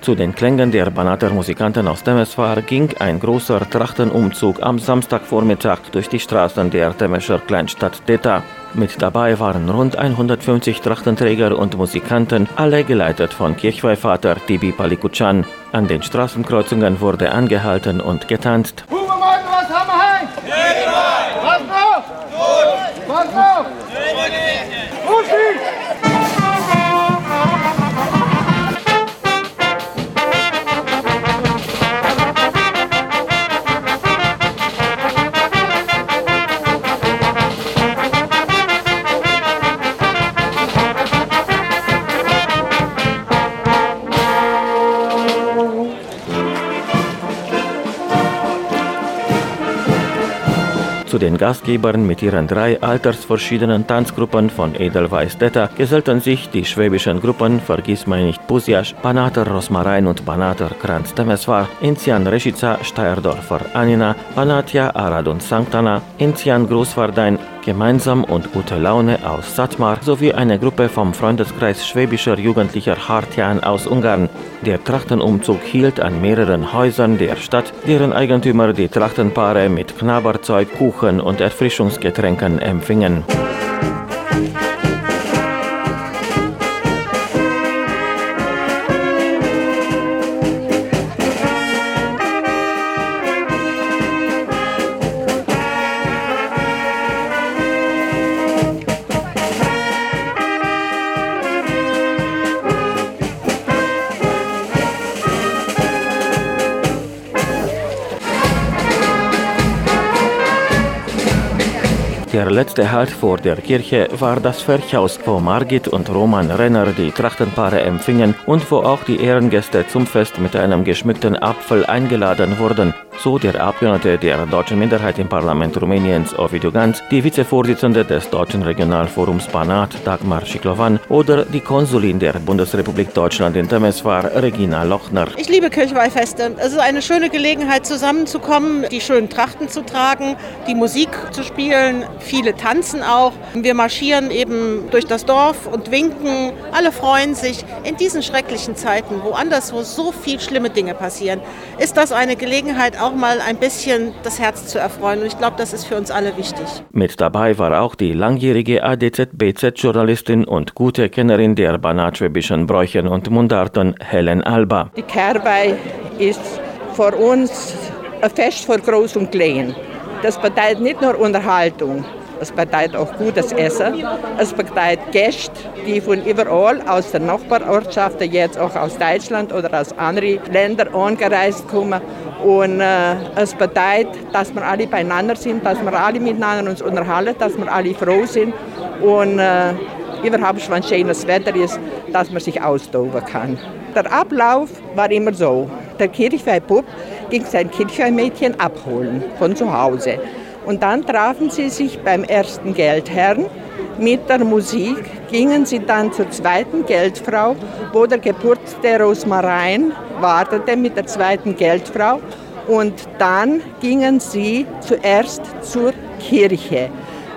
Zu den Klängen der Banater Musikanten aus Temeswar ging ein großer Trachtenumzug am Samstagvormittag durch die Straßen der Temescher Kleinstadt Deta. Mit dabei waren rund 150 Trachtenträger und Musikanten, alle geleitet von Kirchweihvater Tibi Palikucan. An den Straßenkreuzungen wurde angehalten und getanzt. Zu den Gastgebern mit ihren drei altersverschiedenen Tanzgruppen von Edelweiß-Detta gesellten sich die schwäbischen Gruppen Vergissmeinnicht Pusiasch, Banater Rosmarein und Banater Kranz Temeswar, Inzian Reschica Steyerdorfer Anina, Banatia Arad und Sanktana, Inzian Großwardein, Gemeinsam und gute Laune aus Satmar sowie eine Gruppe vom Freundeskreis schwäbischer Jugendlicher Hartian aus Ungarn. Der Trachtenumzug hielt an mehreren Häusern der Stadt, deren Eigentümer die Trachtenpaare mit Knaberzeug, Kuchen und Erfrischungsgetränken empfingen. Der letzte Halt vor der Kirche war das Ferchhaus, wo Margit und Roman Renner die Trachtenpaare empfingen und wo auch die Ehrengäste zum Fest mit einem geschmückten Apfel eingeladen wurden so der Abgeordnete der deutschen Minderheit im Parlament Rumäniens Ovidiu Ganz, die Vizevorsitzende des Deutschen Regionalforums Banat Dagmar Schiklovan oder die Konsulin der Bundesrepublik Deutschland in Temeswar Regina Lochner. Ich liebe Kirchweihfeste. Es ist eine schöne Gelegenheit zusammenzukommen, die schönen Trachten zu tragen, die Musik zu spielen, viele tanzen auch. Wir marschieren eben durch das Dorf und winken. Alle freuen sich. In diesen schrecklichen Zeiten, wo so viel schlimme Dinge passieren, ist das eine Gelegenheit auch auch mal ein bisschen das Herz zu erfreuen. Und ich glaube, das ist für uns alle wichtig. Mit dabei war auch die langjährige ADZ-BZ-Journalistin und gute Kennerin der banatschwäbischen Bräuchen und Mundarten, Helen Alba. Die Kerbei ist für uns ein Fest für Groß und Klein. Das bedeutet nicht nur Unterhaltung, es bedeutet auch gutes Essen. Es bedeutet Gäste, die von überall aus den Nachbarortschaften, jetzt auch aus Deutschland oder aus anderen Ländern angereist kommen. Und äh, es bedeutet, dass wir alle beieinander sind, dass wir alle miteinander uns unterhalten, dass wir alle froh sind und äh, überhaupt, wenn schönes Wetter ist, dass man sich austoben kann. Der Ablauf war immer so. Der Kirchweihbub ging sein Kirchweihmädchen abholen von zu Hause. Und dann trafen sie sich beim ersten Geldherrn. Mit der Musik gingen sie dann zur zweiten Geldfrau, wo der Geburt der Rosmarein wartete mit der zweiten Geldfrau. Und dann gingen sie zuerst zur Kirche.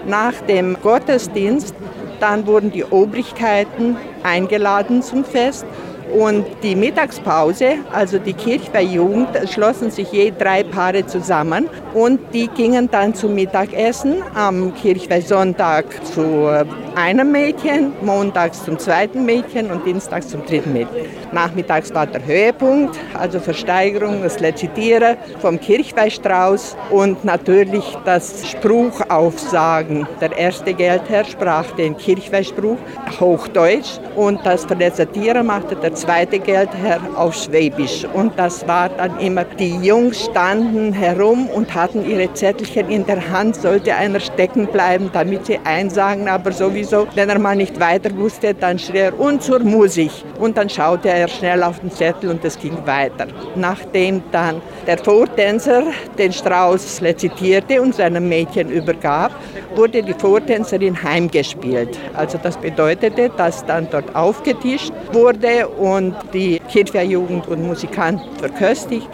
Nach dem Gottesdienst dann wurden die Obrigkeiten eingeladen zum Fest und die Mittagspause, also die Kirchweihjugend, schlossen sich je drei Paare zusammen. Und die gingen dann zum Mittagessen am Kirchweihsonntag zu einem Mädchen, montags zum zweiten Mädchen und dienstags zum dritten Mädchen. Nachmittags war der Höhepunkt, also Versteigerung, das Lezitieren vom Kirchweihstrauß und natürlich das Spruchaufsagen. Der erste Geldherr sprach den Kirchweihspruch, Hochdeutsch, und das Rezitieren machte der zweite Geldherr auf Schwäbisch. Und das war dann immer, die Jungs standen herum und hatten ihre Zettelchen in der Hand, sollte einer stecken bleiben, damit sie einsagen, aber sowieso sowieso. Wenn er mal nicht weiter wusste, dann schrie er und zur Musik. Und dann schaute er schnell auf den Zettel und es ging weiter. Nachdem dann der Vortänzer den Strauß rezitierte und seinem Mädchen übergab, wurde die Vortänzerin heimgespielt. Also das bedeutete, dass dann dort aufgetischt wurde und die Kirchwehrjugend und Musikant verköstigt.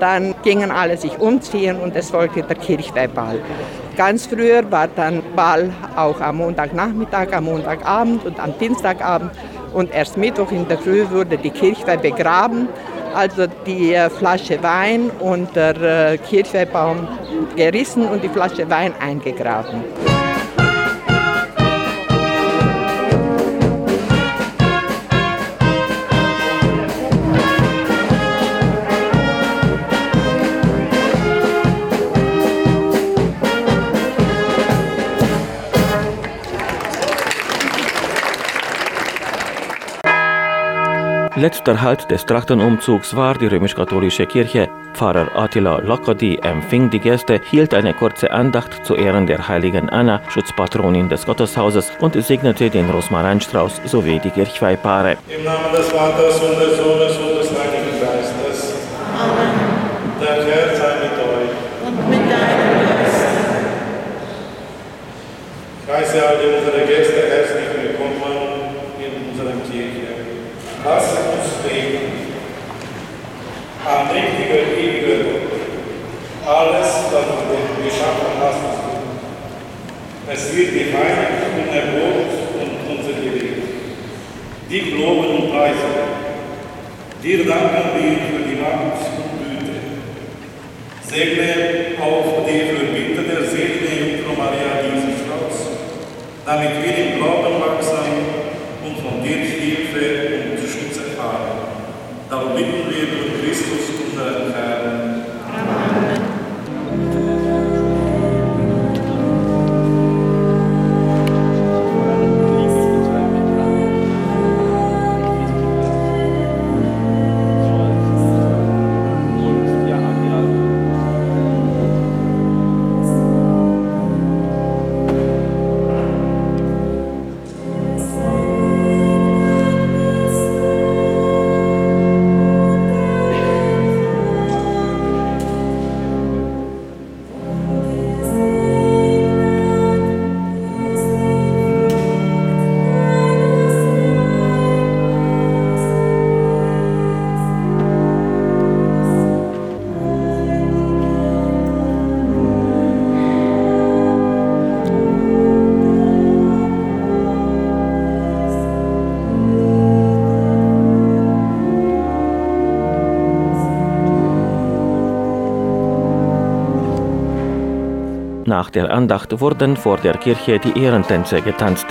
Dann gingen alle sich umziehen und es folgte der Kirchweihball. Ganz früher war dann Ball auch am Montagnachmittag, am Montagabend und am Dienstagabend. Und erst Mittwoch in der Früh wurde die Kirchweih begraben, also die äh, Flasche Wein und der äh, Kirchweihbaum gerissen und die Flasche Wein eingegraben. Letzter Halt des Trachtenumzugs war die römisch-katholische Kirche. Pfarrer Attila Lokodi empfing die Gäste, hielt eine kurze Andacht zu Ehren der heiligen Anna, Schutzpatronin des Gotteshauses, und segnete den Rosmarinstrauß sowie die Kirchweihpaare. Im Namen des Vaters und des Sohnes und des Heiligen Geistes. Amen. Der Herr sei mit euch. Und mit deinem Geist. Ich heiße alle unsere Gäste herzlich willkommen in unserer Kirche. Lasst uns beten. Allmächtiger, ewiger Gott, alles, was du geschaffen hast, ist gut. Es wird geheiligt und erholt und unser Gebet. Die loben und preisen. Dir danken wir für die Macht und Güte. Segne auch die Fürbitte der seligen Jungfrau Maria diesen Strauß, damit wir Nach der Andacht wurden vor der Kirche die Ehrentänze getanzt.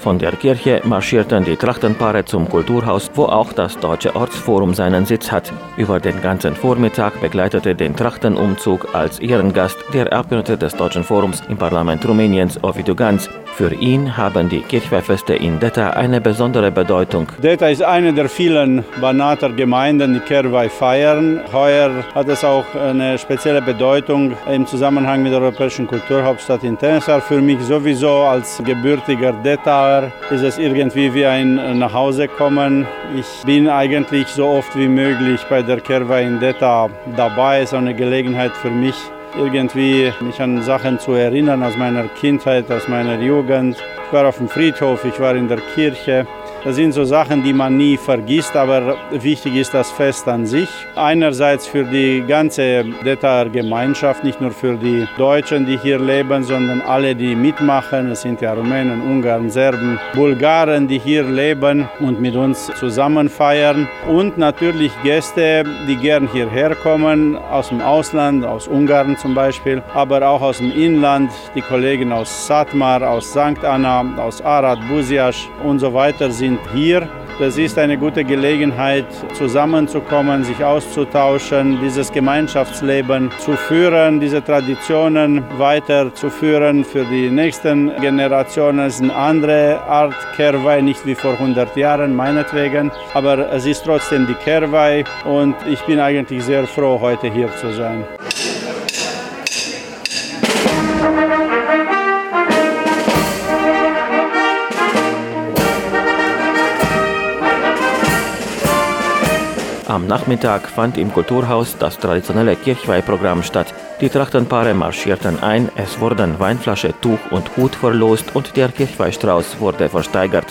Von der Kirche marschierten die Trachtenpaare zum Kulturhaus, wo auch das Deutsche Ortsforum seinen Sitz hat. Über den ganzen Vormittag begleitete den Trachtenumzug als Ehrengast der Abgeordnete des Deutschen Forums im Parlament Rumäniens, Ovidiu Ganz. Für ihn haben die Kirchweihfeste in Detta eine besondere Bedeutung. Detta ist eine der vielen Banater Gemeinden, die Kirchweih feiern. Heuer hat es auch eine spezielle Bedeutung im Zusammenhang mit der Europäischen Kulturhauptstadt in Tensar. Für mich sowieso als gebürtiger Dettaer ist es irgendwie wie ein Nachhausekommen. Ich bin eigentlich so oft wie möglich bei der Kirchweih in Detta dabei. Es ist eine Gelegenheit für mich, irgendwie mich an Sachen zu erinnern aus meiner Kindheit, aus meiner Jugend. Ich war auf dem Friedhof, ich war in der Kirche. Das sind so Sachen, die man nie vergisst, aber wichtig ist das Fest an sich. Einerseits für die ganze Detaer Gemeinschaft, nicht nur für die Deutschen, die hier leben, sondern alle, die mitmachen. Es sind ja Rumänen, Ungarn, Serben, Bulgaren, die hier leben und mit uns zusammen feiern. Und natürlich Gäste, die gern hierher kommen, aus dem Ausland, aus Ungarn zum Beispiel, aber auch aus dem Inland, die Kollegen aus Satmar, aus St. Anna, aus Arad, Buziasch und so weiter sind hier. Das ist eine gute Gelegenheit, zusammenzukommen, sich auszutauschen, dieses Gemeinschaftsleben zu führen, diese Traditionen weiterzuführen für die nächsten Generationen. Es ist eine andere Art Kerwei, nicht wie vor 100 Jahren, meinetwegen, aber es ist trotzdem die Kerwei und ich bin eigentlich sehr froh, heute hier zu sein. Am Nachmittag fand im Kulturhaus das traditionelle Kirchweihprogramm statt. Die Trachtenpaare marschierten ein, es wurden Weinflasche, Tuch und Hut verlost und der Kirchweihstrauß wurde versteigert.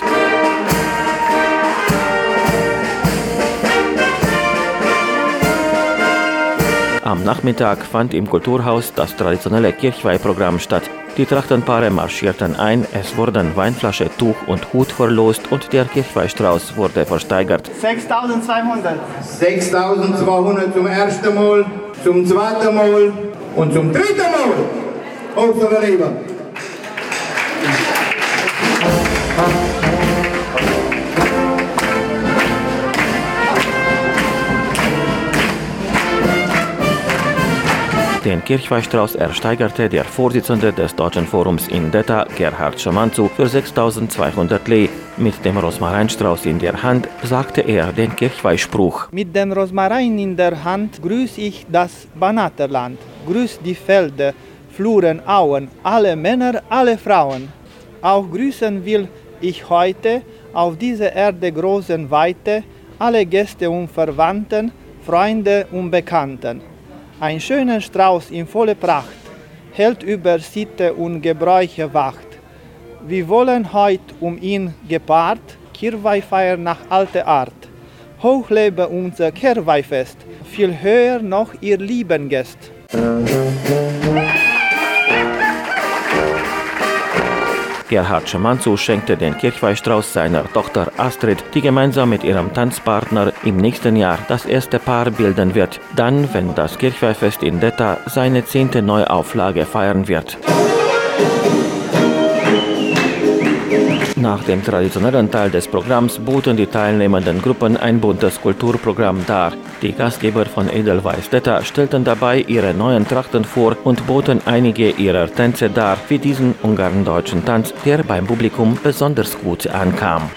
Am Nachmittag fand im Kulturhaus das traditionelle Kirchweihprogramm statt. Die Trachtenpaare marschierten ein, es wurden Weinflasche, Tuch und Hut verlost und der Kirchweihstrauß wurde versteigert. 6200. 6200 zum ersten Mal, zum zweiten Mal und zum dritten Mal. Unsere Liebe. Den Kirchweihstrauß ersteigerte der Vorsitzende des Deutschen Forums in Detta, Gerhard Schamanzu, für 6200 Lee. Mit dem Rosmarinstrauß in der Hand sagte er den Kirchweihspruch. Mit dem Rosmarin in der Hand grüße ich das Banaterland, grüß die Felder, Fluren, Auen, alle Männer, alle Frauen. Auch grüßen will ich heute auf dieser Erde großen Weite alle Gäste und Verwandten, Freunde und Bekannten. Ein schöner Strauß in voller Pracht hält über Sitte und Gebräuche Wacht. Wir wollen heut um ihn gepaart Kirwei feiern nach alter Art. Hoch lebe unser Kirweihfest, viel höher noch ihr lieben Gäste. Gerhard Schamanzu schenkte den Kirchweihstrauß seiner Tochter Astrid, die gemeinsam mit ihrem Tanzpartner im nächsten Jahr das erste Paar bilden wird, dann, wenn das Kirchweihfest in Detta seine zehnte Neuauflage feiern wird. Nach dem traditionellen Teil des Programms boten die teilnehmenden Gruppen ein buntes Kulturprogramm dar. Die Gastgeber von Edelweiss Detta stellten dabei ihre neuen Trachten vor und boten einige ihrer Tänze dar, wie diesen ungarn-deutschen Tanz, der beim Publikum besonders gut ankam.